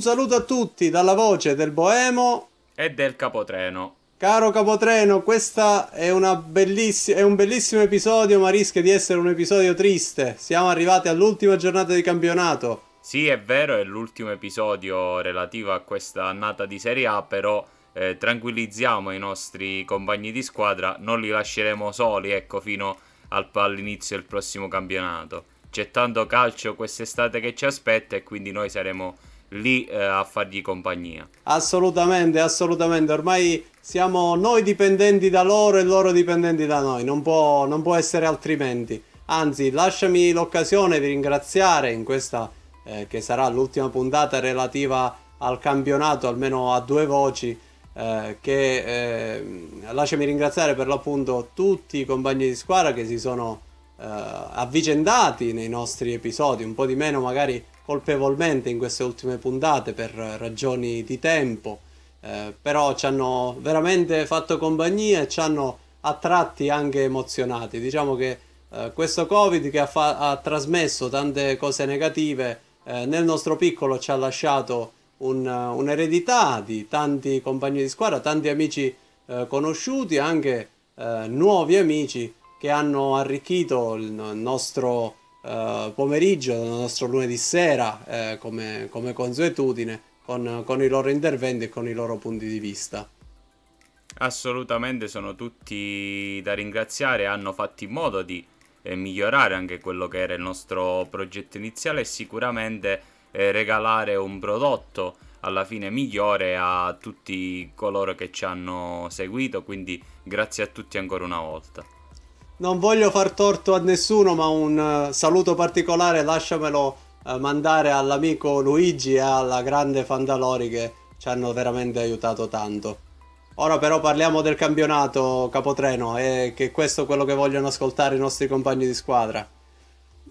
Un saluto a tutti dalla voce del Boemo e del Capotreno. Caro Capotreno, questo è, belliss- è, un bellissimo episodio, ma rischia di essere un episodio triste. Siamo arrivati all'ultima giornata di campionato. Sì, è vero, è l'ultimo episodio relativo a questa annata di Serie A, però eh, tranquillizziamo i nostri compagni di squadra, non li lasceremo soli, ecco, fino al, all'inizio del prossimo campionato. C'è tanto calcio quest'estate che ci aspetta e quindi noi saremo lì eh, a fargli compagnia. Assolutamente, assolutamente. Ormai siamo noi dipendenti da loro e loro dipendenti da noi. Non può, non può essere altrimenti. Anzi, lasciami l'occasione di ringraziare in questa eh, che sarà l'ultima puntata relativa al campionato, almeno a due voci. Eh, che eh, lasciami ringraziare per l'appunto tutti i compagni di squadra che si sono eh, avvicendati nei nostri episodi, un po' di meno magari colpevolmente in queste ultime puntate per ragioni di tempo, eh, però ci hanno veramente fatto compagnia e ci hanno a tratti anche emozionati. Diciamo che eh, questo Covid che ha, fa- ha, trasmesso tante cose negative eh, nel nostro piccolo ci ha lasciato un, un'eredità di tanti compagni di squadra, tanti amici eh, conosciuti, anche eh, nuovi amici che hanno arricchito il nostro uh, pomeriggio, del nostro lunedì sera, eh, come, come, consuetudine, con, con i loro interventi e con i loro punti di vista. Assolutamente sono tutti da ringraziare, hanno fatto in modo di eh, migliorare anche quello che era il nostro progetto iniziale e sicuramente eh, regalare un prodotto alla fine migliore a tutti coloro che ci hanno seguito, quindi grazie a tutti ancora una volta non voglio far torto a nessuno, ma un uh, saluto particolare lasciamelo uh, mandare all'amico Luigi e alla grande Fandalori che ci hanno veramente aiutato tanto. Ora però parliamo del campionato Capotreno e che questo è quello che vogliono ascoltare i nostri compagni di squadra.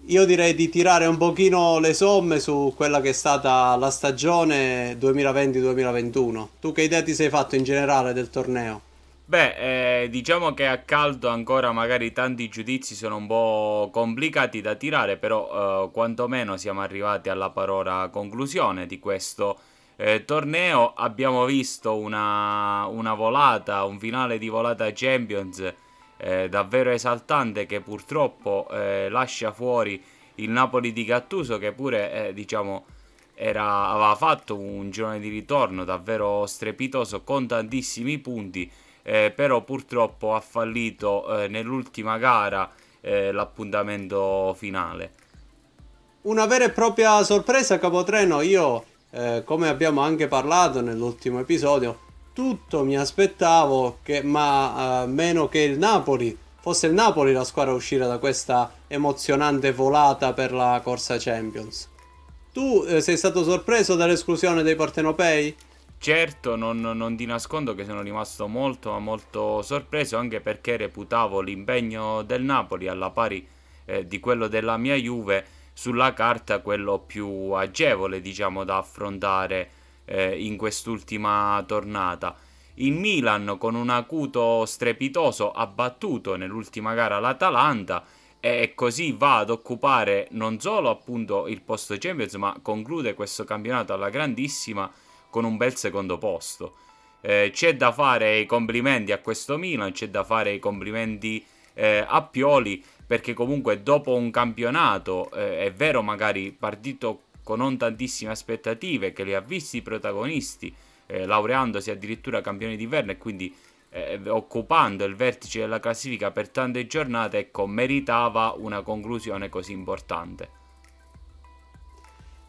Io direi di tirare un pochino le somme su quella che è stata la stagione 2020-2021. Tu che idea ti sei fatto in generale del torneo? Beh, eh, diciamo che a caldo ancora magari tanti giudizi sono un po' complicati da tirare, però eh, quantomeno siamo arrivati alla parola conclusione di questo eh, torneo. Abbiamo visto una, una, volata, un finale di volata Champions eh, davvero esaltante che purtroppo eh, lascia fuori il Napoli di Gattuso che pure, eh, diciamo, era, aveva fatto un girone di ritorno davvero strepitoso con tantissimi punti eh, però purtroppo ha fallito eh, nell'ultima gara eh, l'appuntamento finale. Una vera e propria sorpresa Capotreno, io eh, come abbiamo anche parlato nell'ultimo episodio, tutto mi aspettavo che, ma eh, meno che il Napoli, fosse il Napoli la squadra a uscire da questa emozionante volata per la corsa Champions. Tu eh, sei stato sorpreso dall'esclusione dei partenopei? Certo, non, non, ti nascondo che sono rimasto molto, molto sorpreso anche perché reputavo l'impegno del Napoli alla pari eh, di quello della mia Juve sulla carta quello più agevole, diciamo, da affrontare eh, in quest'ultima tornata. Il Milan con un acuto strepitoso ha battuto nell'ultima gara l'Atalanta e così va ad occupare non solo appunto il posto Champions, ma conclude questo campionato alla grandissima con un bel secondo posto. Eh, c'è da fare i complimenti a questo Milan, c'è da fare i complimenti eh, a Pioli perché comunque dopo un campionato eh, è vero magari partito con non tantissime aspettative che li ha visti protagonisti eh, laureandosi addirittura campioni d'inverno e quindi eh, occupando il vertice della classifica per tante giornate ecco meritava una conclusione così importante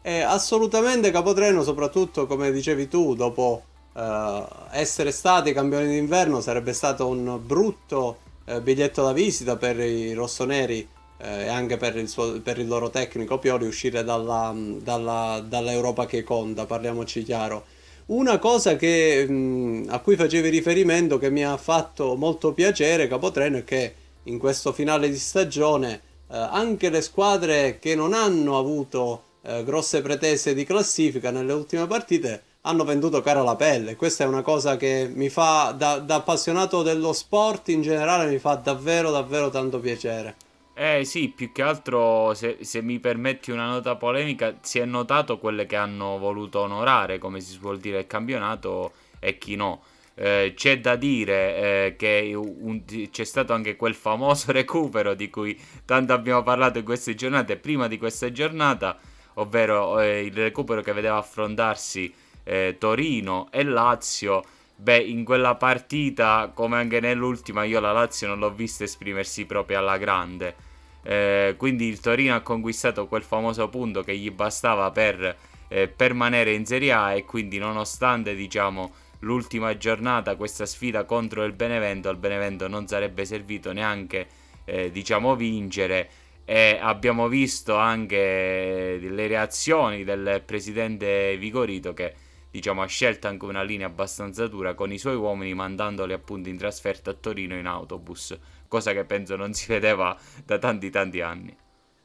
è assolutamente capotreno, soprattutto come dicevi tu, dopo eh, essere stati campioni d'inverno sarebbe stato un brutto eh, biglietto da visita per i rossoneri eh, e anche per il, suo, per il, loro tecnico Pioli uscire dalla, dalla, dall'Europa che conta, parliamoci chiaro. Una cosa che, mh, a cui facevi riferimento che mi ha fatto molto piacere Capotreno è che in questo finale di stagione eh, anche le squadre che non hanno avuto eh, grosse pretese di classifica nelle ultime partite hanno venduto cara la pelle. Questa è una cosa che mi fa, da, da, appassionato dello sport in generale, mi fa davvero, davvero tanto piacere. Eh sì, più che altro se, se, mi permetti una nota polemica, si è notato quelle che hanno voluto onorare, come si suol dire, il campionato e chi no. Eh, c'è da dire eh, che un, c'è stato anche quel famoso recupero di cui tanto abbiamo parlato in queste giornate, prima di questa giornata, ovvero eh, il recupero che vedeva affrontarsi eh, Torino e Lazio Beh, in quella partita, come anche nell'ultima, io la Lazio non l'ho vista esprimersi proprio alla grande. Eh, quindi il Torino ha conquistato quel famoso punto che gli bastava per eh, permanere in Serie A e quindi nonostante diciamo l'ultima giornata questa sfida contro il Benevento al Benevento non sarebbe servito neanche eh, diciamo vincere e abbiamo visto anche le reazioni del presidente Vigorito che diciamo, ha scelto anche una linea abbastanza dura con i suoi uomini mandandoli appunto in trasferta a Torino in autobus, cosa che penso non si vedeva da tanti tanti anni.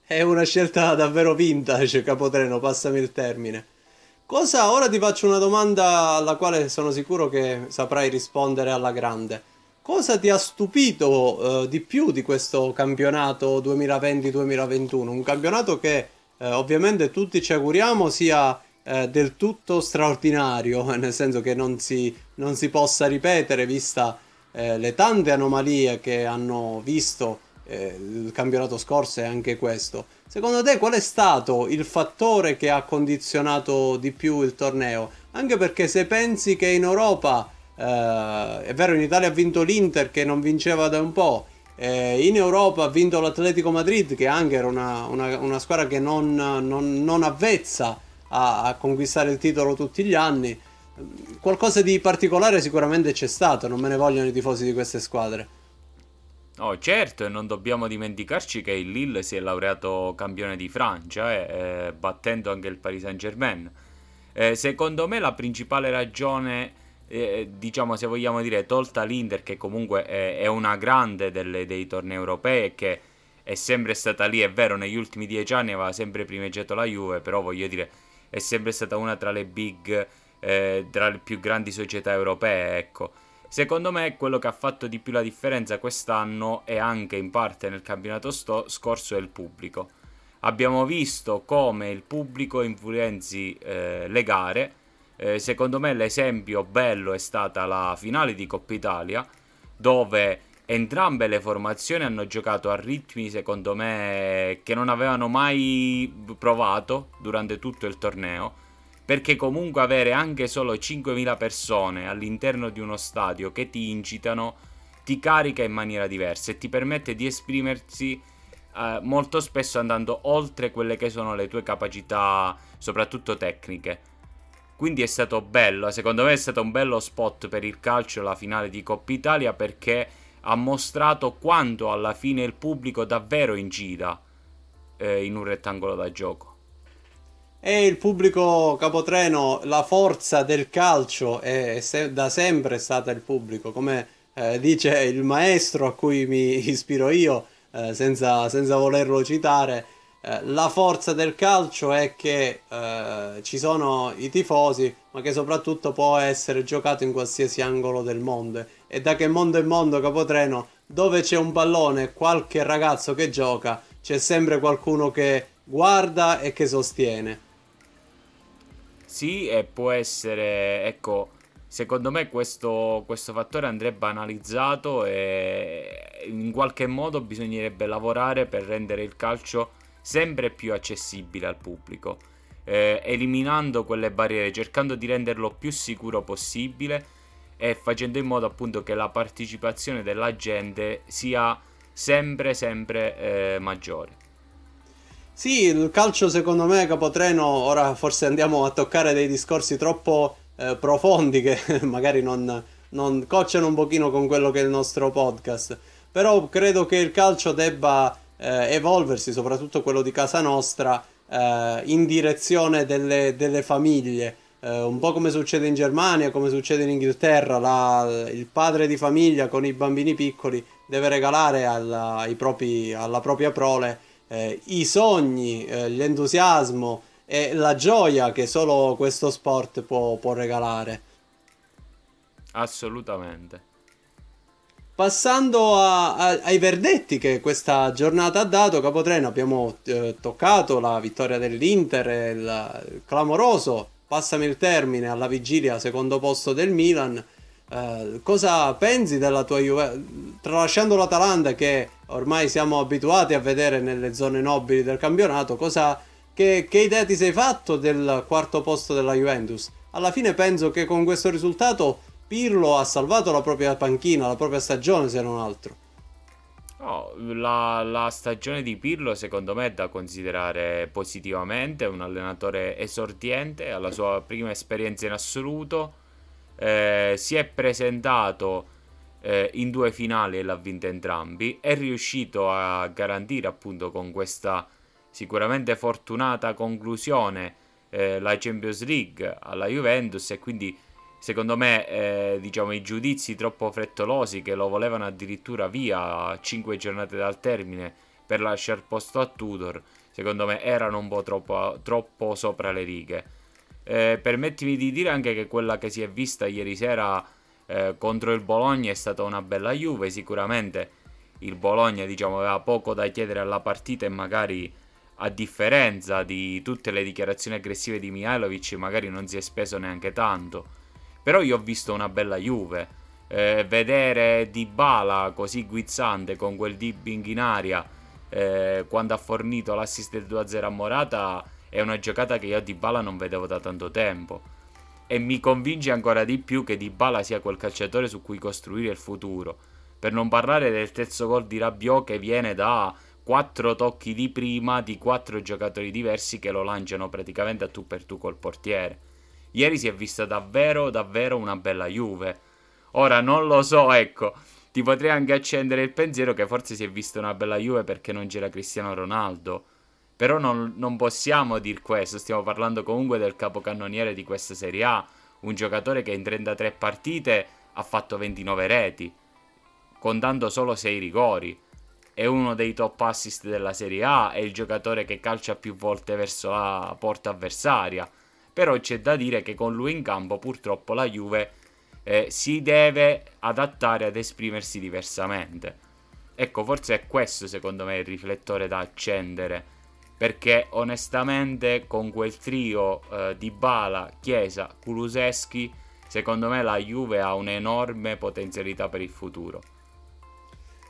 È una scelta davvero vintage, Capotreno, passami il termine. Cosa ora ti faccio una domanda alla quale sono sicuro che saprai rispondere alla grande. Cosa ti ha stupito eh, di più di questo campionato 2020-2021? Un campionato che eh, ovviamente tutti ci auguriamo sia eh, del tutto straordinario, nel senso che non si, non si possa ripetere vista eh, le tante anomalie che hanno visto eh, il campionato scorso e anche questo. Secondo te qual è stato il fattore che ha condizionato di più il torneo? Anche perché se pensi che in Europa, eh, è vero in Italia ha vinto l'Inter che non vinceva da un po', eh, in Europa ha vinto l'Atletico Madrid, che anche era una, una, una squadra che non, non, non avvezza a, a conquistare il titolo tutti gli anni. Qualcosa di particolare sicuramente c'è stato, non me ne vogliono i tifosi di queste squadre. Oh, certo, e non dobbiamo dimenticarci che il Lille si è laureato campione di Francia, eh, eh, battendo anche il Paris Saint-Germain. Eh, secondo me la principale ragione, eh, diciamo se vogliamo dire, tolta l'Inter, che comunque è, è una grande delle, dei tornei europei e che è sempre stata lì, è vero, negli ultimi dieci anni aveva sempre primeggiato la Juve, però voglio dire, è sempre stata una tra le big, eh, tra le più grandi società europee, ecco. Secondo me quello che ha fatto di più la differenza quest'anno e anche in parte nel campionato sto- scorso è il pubblico. Abbiamo visto come il pubblico influenzi eh, le gare. Eh, secondo me l'esempio bello è stata la finale di Coppa Italia, dove entrambe le formazioni hanno giocato a ritmi, secondo me, che non avevano mai provato durante tutto il torneo. Perché comunque avere anche solo 5.000 persone all'interno di uno stadio che ti incitano ti carica in maniera diversa e ti permette di esprimersi eh, molto spesso andando oltre quelle che sono le tue capacità, soprattutto tecniche. Quindi è stato bello, secondo me è stato un bello spot per il calcio la finale di Coppa Italia perché ha mostrato quanto alla fine il pubblico davvero incida eh, in un rettangolo da gioco. E il pubblico capotreno, la forza del calcio è se- da sempre stata il pubblico, come eh, dice il maestro a cui mi ispiro io, eh, senza, senza, volerlo citare. Eh, la forza del calcio è che eh, ci sono i tifosi, ma che soprattutto può essere giocato in qualsiasi angolo del mondo. E da che mondo è mondo capotreno dove c'è un pallone qualche ragazzo che gioca c'è sempre qualcuno che guarda e che sostiene. Sì e può essere ecco secondo me questo, questo fattore andrebbe analizzato e in qualche modo bisognerebbe lavorare per rendere il calcio sempre più accessibile al pubblico eh, eliminando quelle barriere cercando di renderlo più sicuro possibile e facendo in modo appunto che la partecipazione della gente sia sempre sempre eh, maggiore. Sì, il calcio secondo me Capotreno, ora forse andiamo a toccare dei discorsi troppo eh, profondi che magari non, non cocciano un pochino con quello che è il nostro podcast, però credo che il calcio debba eh, evolversi, soprattutto quello di casa nostra, eh, in direzione delle, delle famiglie eh, un po' come succede in Germania, come succede in Inghilterra, la, il padre di famiglia con i bambini piccoli deve regalare alla, propri, alla propria prole eh, i sogni, eh, l'entusiasmo e la gioia che solo questo sport può, può regalare. Assolutamente. Passando a, a, ai verdetti che questa giornata ha dato, Capotreno, abbiamo eh, toccato la vittoria dell'Inter, il, il, clamoroso, passami il termine, alla vigilia secondo posto del Milan. Eh, cosa pensi della tua Juve? Tralasciando l'Atalanta che ormai siamo abituati a vedere nelle zone nobili del campionato, cosa, che, che idea ti sei fatto del quarto posto della Juventus? Alla fine penso che con questo risultato Pirlo ha salvato la propria panchina, la propria stagione se non altro. Oh, la, la, stagione di Pirlo secondo me è da considerare positivamente, un allenatore esordiente, ha la sua prima esperienza in assoluto, eh, si è presentato eh, in due finali e l'ha vinta entrambi, è riuscito a garantire appunto con questa sicuramente fortunata conclusione eh, la Champions League alla Juventus e quindi secondo me eh, diciamo, i giudizi troppo frettolosi che lo volevano addirittura via a 5 giornate dal termine per lasciare posto a Tudor, secondo me erano un po' troppo, troppo sopra le righe. Eh, permettimi di dire anche che quella che si è vista ieri sera eh, contro il Bologna è stata una bella Juve, sicuramente il Bologna diciamo, aveva poco da chiedere alla partita e magari a differenza di tutte le dichiarazioni aggressive di Mihailovic magari non si è speso neanche tanto però io ho visto una bella Juve. Eh, vedere Dybala così guizzante con quel dibbing in aria eh, quando ha fornito l'assist del 2-0 a Morata è una giocata che io a Dybala non vedevo da tanto tempo. E mi convince ancora di più che Dybala sia quel calciatore su cui costruire il futuro. Per non parlare del terzo gol di Rabiot che viene da quattro tocchi di prima di quattro giocatori diversi che lo lanciano praticamente a tu per tu col portiere. Ieri si è vista davvero, davvero una bella Juve. Ora non lo so, ecco, ti potrei anche accendere il pensiero che forse si è vista una bella Juve perché non c'era Cristiano Ronaldo. Però non, non possiamo dire questo, stiamo parlando comunque del capocannoniere di questa Serie A, un giocatore che in 33 partite ha fatto 29 reti, contando solo 6 rigori. È uno dei top assist della Serie A, è il giocatore che calcia più volte verso la porta avversaria però c'è da dire che con lui in campo purtroppo la Juve eh, si deve adattare ad esprimersi diversamente. Ecco, forse è questo secondo me il riflettore da accendere, perché onestamente con quel trio eh, di Bala, Chiesa, Kuluseschi, secondo me la Juve ha un'enorme potenzialità per il futuro.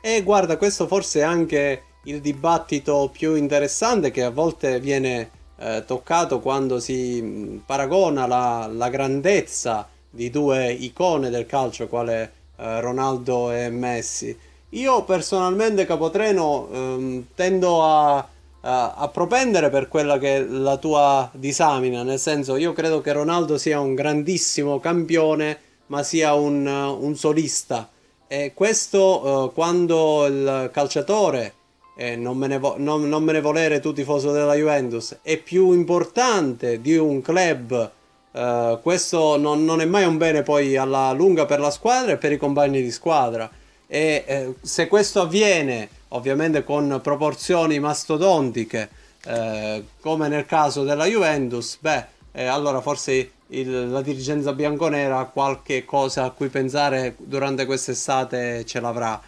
E guarda, questo forse è anche il dibattito più interessante che a volte viene eh, toccato quando si mm, paragona la, la, grandezza di due icone del calcio quale eh, Ronaldo e Messi. Io personalmente Capotreno ehm, tendo a, a, a, propendere per quella che è la tua disamina, nel senso io credo che Ronaldo sia un grandissimo campione ma sia un, un solista e questo eh, quando il calciatore eh, non, me vo- non, non, me ne volere tu tifoso della Juventus, è più importante di un club. Eh, questo non, non, è mai un bene poi alla lunga per la squadra e per i compagni di squadra. E eh, se questo avviene, ovviamente con proporzioni mastodontiche, eh, come nel caso della Juventus, beh, eh, allora forse il, la dirigenza bianconera qualche cosa a cui pensare durante quest'estate ce l'avrà.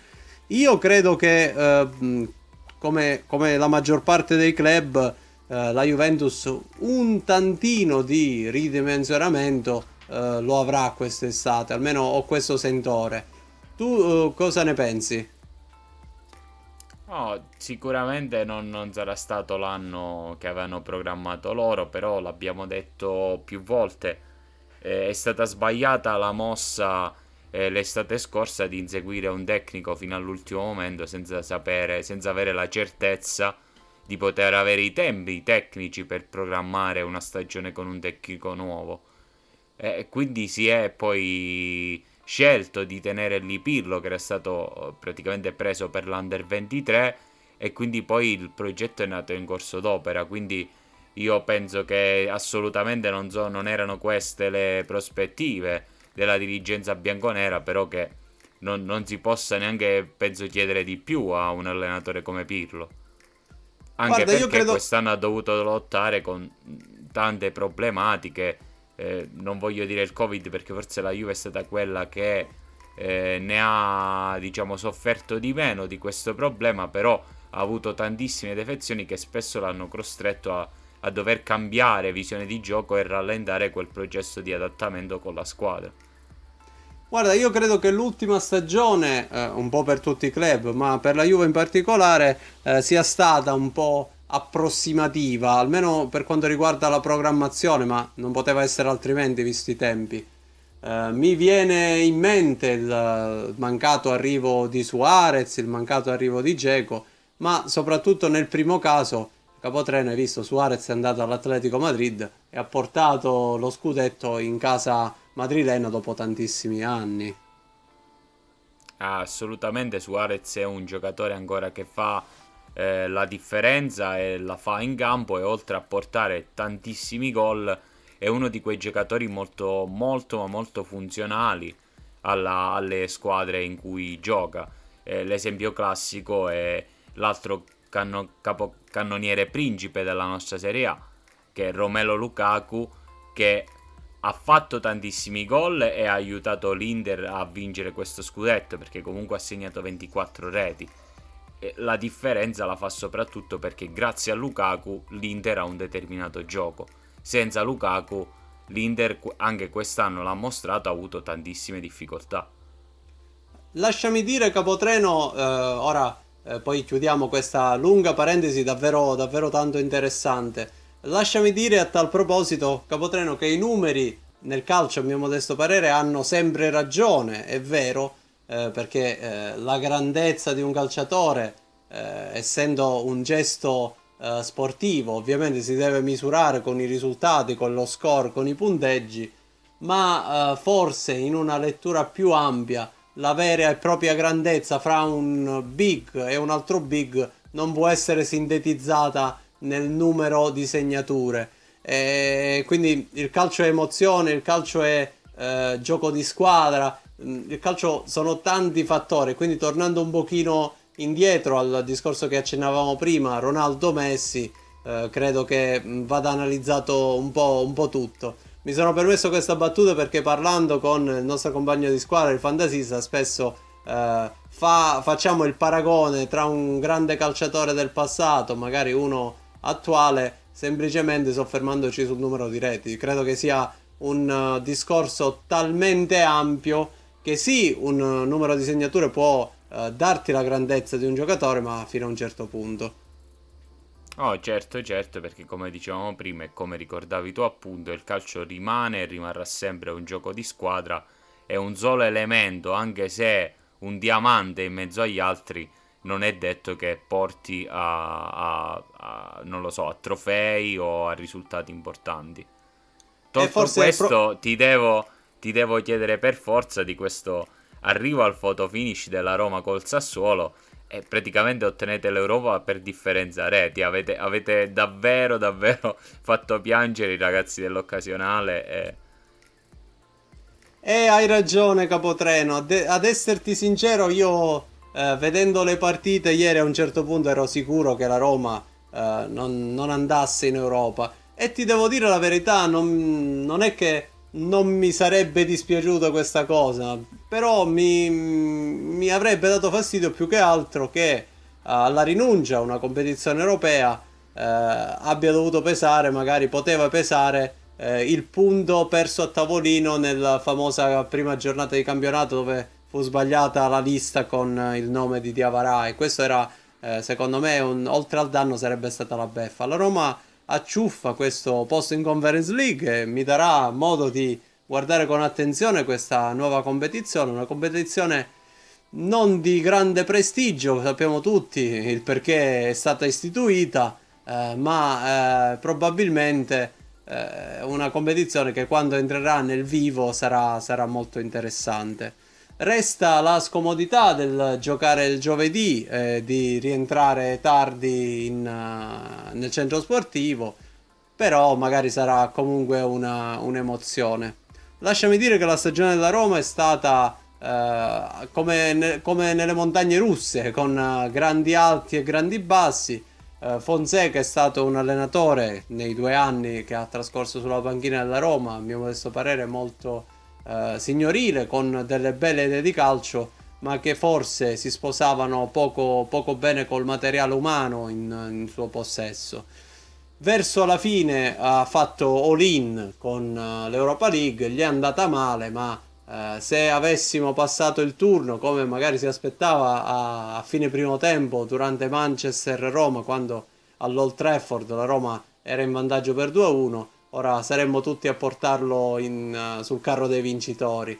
Io credo che eh, come, come la maggior parte dei club, eh, la Juventus un tantino di ridimensionamento eh, lo avrà quest'estate, almeno ho questo sentore. Tu eh, cosa ne pensi? Oh, sicuramente non, non, sarà stato l'anno che avevano programmato loro, però l'abbiamo detto più volte. Eh, è stata sbagliata la mossa eh, l'estate scorsa di inseguire un tecnico fino all'ultimo momento senza sapere, senza avere la certezza di poter avere i tempi tecnici per programmare una stagione con un tecnico nuovo. E quindi si è poi scelto di tenere lì Pirlo che era stato eh, praticamente preso per l'Under 23 e quindi poi il progetto è nato in corso d'opera, quindi io penso che assolutamente non, so, non erano queste le prospettive della dirigenza bianconera, però che non, non, si possa neanche, penso, chiedere di più a un allenatore come Pirlo. Anche Guarda, perché credo... quest'anno ha dovuto lottare con tante problematiche. Eh, non voglio dire il Covid perché forse la Juve è stata quella che eh, ne ha diciamo sofferto di meno di questo problema, però ha avuto tantissime defezioni che spesso l'hanno costretto a, a dover cambiare visione di gioco e rallentare quel processo di adattamento con la squadra. Guarda, io credo che l'ultima stagione, eh, un po' per tutti i club, ma per la Juve in particolare, eh, sia stata un po' approssimativa, almeno per quanto riguarda la programmazione, ma non poteva essere altrimenti visti i tempi. Uh, mi viene in mente il mancato arrivo di Suarez, il mancato arrivo di Geco, ma soprattutto nel primo caso, Capotreno, hai visto, Suarez è andato all'Atletico Madrid e ha portato lo scudetto in casa madrilena dopo tantissimi anni. assolutamente, Suarez è un giocatore ancora che fa eh, la differenza e la fa in campo e oltre a portare tantissimi gol è uno di quei giocatori molto molto ma molto funzionali alla, alle squadre in cui gioca. Eh, l'esempio classico è l'altro canno, capocannoniere principe della nostra Serie A, che è Romelo Lukaku, che ha fatto tantissimi gol e ha aiutato l'Inter a vincere questo scudetto perché comunque ha segnato 24 reti la differenza la fa soprattutto perché grazie a Lukaku l'Inter ha un determinato gioco. Senza Lukaku l'Inter anche quest'anno l'ha mostrato, ha avuto tantissime difficoltà. Lasciami dire Capotreno, eh, ora eh, poi chiudiamo questa lunga parentesi davvero, davvero tanto interessante. Lasciami dire a tal proposito, Capotreno, che i numeri nel calcio, a mio modesto parere, hanno sempre ragione, è vero, eh, perché eh, la grandezza di un calciatore, eh, essendo un gesto eh, sportivo, ovviamente si deve misurare con i risultati, con lo score, con i punteggi, ma eh, forse in una lettura più ampia la vera e propria grandezza fra un big e un altro big non può essere sintetizzata nel numero di segnature. E quindi il calcio è emozione, il calcio è eh, gioco di squadra, il calcio sono tanti fattori, quindi tornando un pochino indietro al discorso che accennavamo prima, Ronaldo Messi, eh, credo che vada analizzato un po', un po', tutto. Mi sono permesso questa battuta perché parlando con il nostro compagno di squadra, il fantasista, spesso eh, fa, facciamo il paragone tra un grande calciatore del passato, magari uno attuale, semplicemente soffermandoci sul numero di reti. Credo che sia un uh, discorso talmente ampio che sì, un numero di segnature può uh, darti la grandezza di un giocatore, ma fino a un certo punto. Oh, certo, certo, perché come dicevamo prima e come ricordavi tu appunto, il calcio rimane e rimarrà sempre un gioco di squadra, è un solo elemento, anche se un diamante in mezzo agli altri non è detto che porti a, a, a non lo so, a trofei o a risultati importanti. Tolto questo, pro... ti devo ti devo chiedere per forza di questo arrivo al photo finish della Roma col Sassuolo e praticamente ottenete l'Europa per differenza reti. Avete, avete davvero, davvero fatto piangere i ragazzi dell'occasionale. E... e hai ragione, Capotreno. Ad, ad esserti sincero, io eh, vedendo le partite ieri a un certo punto ero sicuro che la Roma eh, non, non, andasse in Europa. E ti devo dire la verità, non, non è che non mi sarebbe dispiaciuta questa cosa, però mi, mi avrebbe dato fastidio più che altro che alla rinuncia a una competizione europea eh, abbia dovuto pesare, magari poteva pesare eh, il punto perso a tavolino nella famosa prima giornata di campionato dove fu sbagliata la lista con il nome di Diavara e questo era eh, secondo me un, oltre al danno sarebbe stata la beffa. La Roma acciuffa questo posto in Conference League e mi darà modo di guardare con attenzione questa nuova competizione, una competizione non di grande prestigio, sappiamo tutti il perché è stata istituita, eh, ma eh, probabilmente eh, una competizione che quando entrerà nel vivo sarà, sarà molto interessante. Resta la scomodità del giocare il giovedì, eh, di rientrare tardi in, uh, nel centro sportivo, però magari sarà comunque una, un'emozione. Lasciami dire che la stagione della Roma è stata uh, come, ne, come, nelle montagne russe, con uh, grandi alti e grandi bassi. Fonseca è stato un allenatore nei due anni che ha trascorso sulla panchina della Roma, a mio modesto parere molto eh, signorile con delle belle idee di calcio, ma che forse si sposavano poco, poco bene col materiale umano in, in, suo possesso. Verso la fine ha fatto all-in con uh, l'Europa League, gli è andata male, ma uh, se avessimo passato il turno come magari si aspettava a, a fine primo tempo durante Manchester-Roma, quando all'Old Trafford la Roma era in vantaggio per 2-1, ora saremmo tutti a portarlo in, uh, sul carro dei vincitori.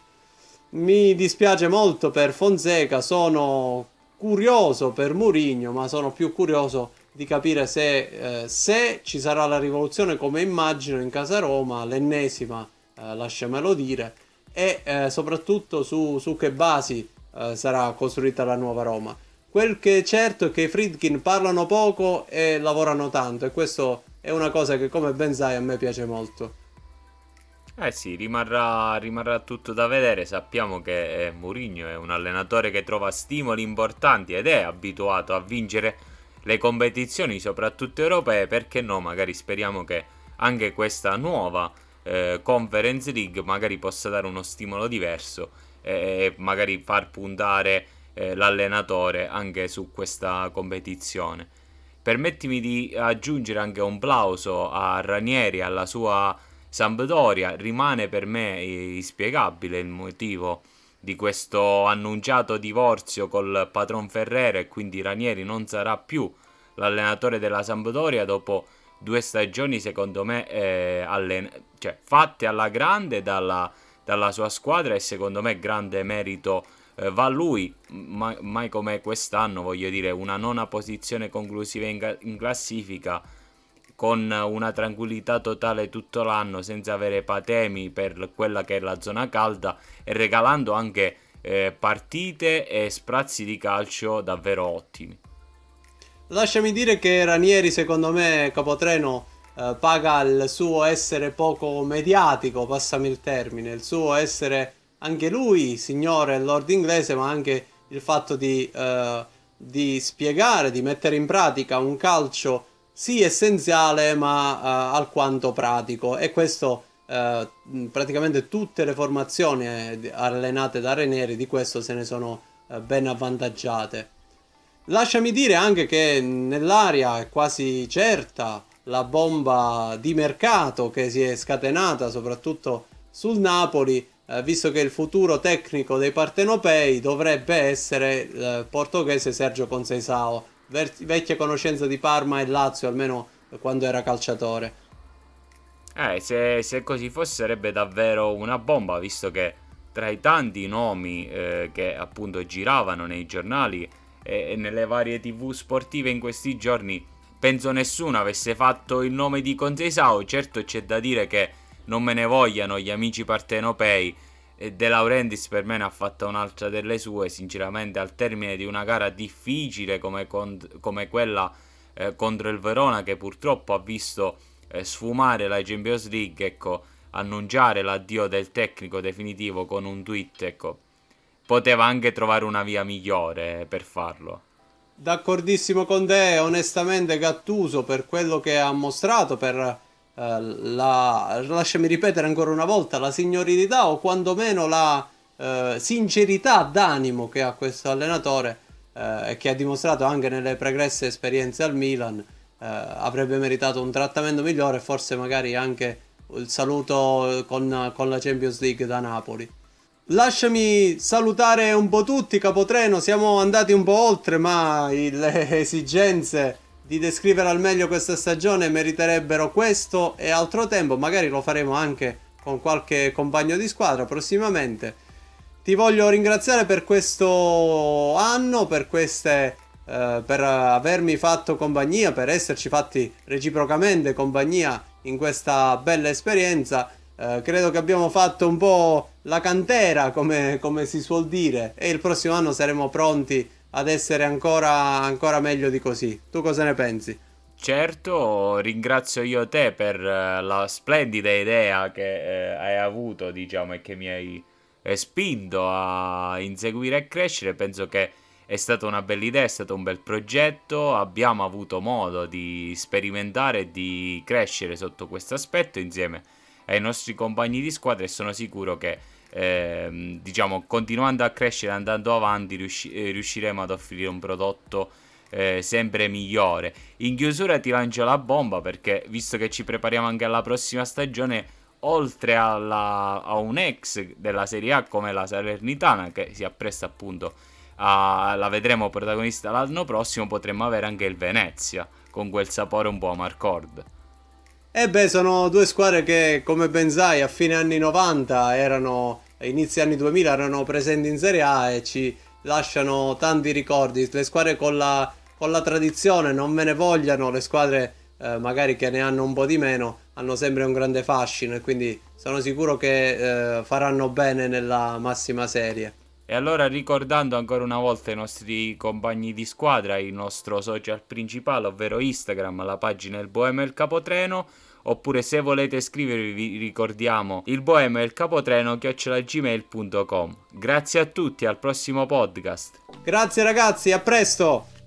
Mi dispiace molto per Fonseca, sono curioso per Mourinho, ma sono più curioso di capire se, eh, se, ci sarà la rivoluzione come immagino in casa Roma, l'ennesima, eh, lasciamelo dire, e eh, soprattutto su, su, che basi eh, sarà costruita la nuova Roma. Quel che è certo è che i Friedkin parlano poco e lavorano tanto e questo è una cosa che come ben sai a me piace molto. Eh sì, rimarrà, rimarrà tutto da vedere. Sappiamo che eh, Mourinho è un allenatore che trova stimoli importanti ed è abituato a vincere le competizioni, soprattutto europee. Perché no? Magari speriamo che anche questa nuova eh, Conference League magari possa dare uno stimolo diverso e magari far puntare eh, l'allenatore anche su questa competizione. Permettimi di aggiungere anche un plauso a Ranieri, alla sua Sampdoria. Rimane per me inspiegabile il motivo di questo annunciato divorzio col patron Ferrera e quindi Ranieri non sarà più l'allenatore della Sampdoria dopo due stagioni secondo me eh, allen- cioè, fatte alla grande dalla, dalla, sua squadra e secondo me grande merito eh, va lui, ma, mai come quest'anno, voglio dire, una nona posizione conclusiva in, in classifica con una tranquillità totale tutto l'anno senza avere patemi per quella che è la zona calda e regalando anche eh, partite e sprazzi di calcio davvero ottimi. Lasciami dire che Ranieri secondo me Capotreno eh, paga il suo essere poco mediatico, passami il termine, il suo essere anche lui, signore lord inglese, ma anche il fatto di, eh, di spiegare, di mettere in pratica un calcio sì essenziale ma eh, alquanto pratico e questo eh, praticamente tutte le formazioni eh, allenate da Renieri di questo se ne sono eh, ben avvantaggiate. Lasciami dire anche che nell'aria è quasi certa la bomba di mercato che si è scatenata soprattutto sul Napoli eh, visto che il futuro tecnico dei partenopei dovrebbe essere il eh, portoghese Sergio Conceição, vecchia conoscenza di Parma e Lazio, almeno quando era calciatore. Eh, se, se così fosse sarebbe davvero una bomba, visto che tra i tanti nomi eh, che appunto giravano nei giornali e, e nelle varie tv sportive in questi giorni, penso nessuno avesse fatto il nome di Conceição. Certo c'è da dire che non me ne vogliano gli amici partenopei. De Laurentiis per me ne ha fatta un'altra delle sue, sinceramente al termine di una gara difficile come, con, come quella eh, contro il Verona che purtroppo ha visto eh, sfumare la Champions League, ecco, annunciare l'addio del tecnico definitivo con un tweet, ecco, poteva anche trovare una via migliore per farlo. D'accordissimo con te, onestamente Gattuso per quello che ha mostrato, per eh, la, lasciami ripetere ancora una volta, la signorilità o quantomeno la uh, sincerità d'animo che ha questo allenatore uh, e che ha dimostrato anche nelle pregresse esperienze al Milan, avrebbe meritato un trattamento migliore e forse magari anche il saluto con, con la Champions League da Napoli. Lasciami salutare un po' tutti, Capotreno, siamo andati un po' oltre, ma le esigenze di descrivere al meglio questa stagione meriterebbero questo e altro tempo, magari lo faremo anche con qualche compagno di squadra prossimamente. Ti voglio ringraziare per questo anno, per queste eh, per avermi fatto compagnia, per esserci fatti reciprocamente compagnia in questa bella esperienza. Eh, credo che abbiamo fatto un po' la cantera, come, come si suol dire, e il prossimo anno saremo pronti ad essere ancora, ancora meglio di così. Tu cosa ne pensi? Certo, ringrazio io te per uh, la splendida idea che uh, hai avuto, diciamo, e che mi hai eh, spinto a inseguire e crescere. Penso che è stata una bella idea, è stato un bel progetto. Abbiamo avuto modo di sperimentare e di crescere sotto questo aspetto insieme ai nostri compagni di squadra e sono sicuro che eh, diciamo continuando a crescere, andando avanti, riusci- eh, riusciremo ad offrire un prodotto eh, sempre migliore. In chiusura ti lancio la bomba perché visto che ci prepariamo anche alla prossima stagione, oltre alla, a un ex della Serie A come la Salernitana che si appresta appunto a, la vedremo protagonista l'anno prossimo, potremmo avere anche il Venezia con quel sapore un po' Marcord. E eh beh, sono due squadre che, come ben sai, a fine anni 90 erano, inizio anni 2000 erano presenti in Serie A e ci lasciano tanti ricordi. Le squadre con la, con la tradizione, non me ne vogliano, le squadre eh, magari che ne hanno un po' di meno, hanno sempre un grande fascino e quindi sono sicuro che eh, faranno bene nella massima serie. E allora ricordando ancora una volta i nostri compagni di squadra, il nostro social principale, ovvero Instagram, la pagina Il Bohème e il Capotreno, oppure se volete scrivervi vi ricordiamo il Bohème e il Capotreno chiocciolagmail.com. Grazie a tutti, al prossimo podcast. Grazie ragazzi, a presto!